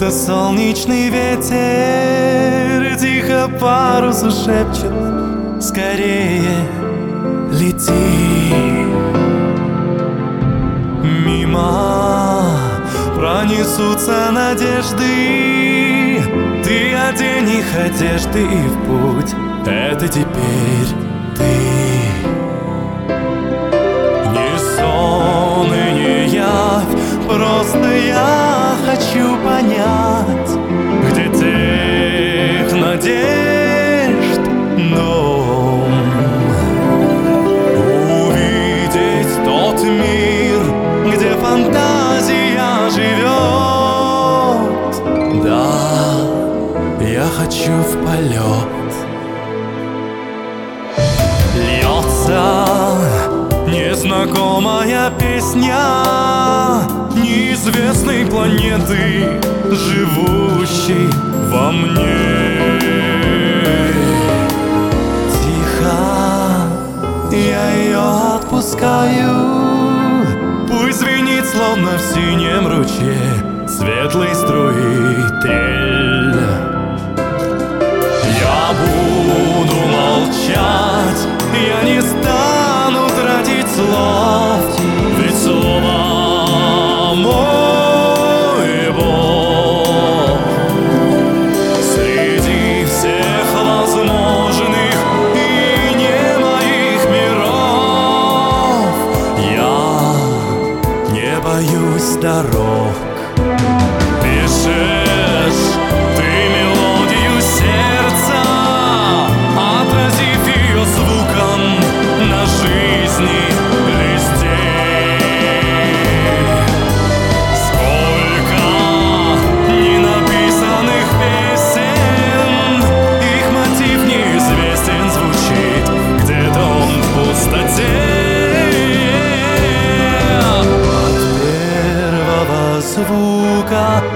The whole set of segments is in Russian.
Это солнечный ветер Тихо парусу шепчет Скорее лети. Мимо пронесутся надежды Ты одень их одежды и в путь. Это теперь ты. Не сон и не явь Просто я хочу понять Где тех надежд дом. Увидеть тот мир, где фантазия живет. Да, я хочу в полет. Льется незнакомая песня. Неизвестной планеты, живущей во мне. Тихо, я ее отпускаю. Пусть звенит, словно в синем ручье Светлой струи трель Я буду молчать Я не стану тратить слов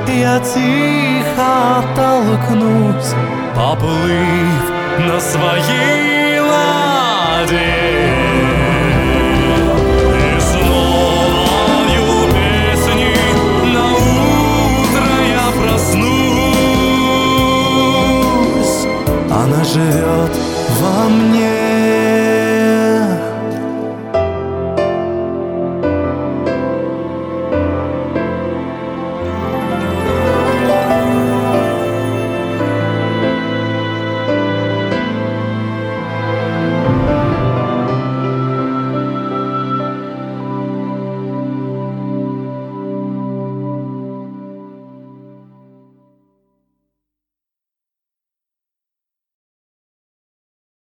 я тихо оттолкнусь Поплыв на своей ладе Она живет во мне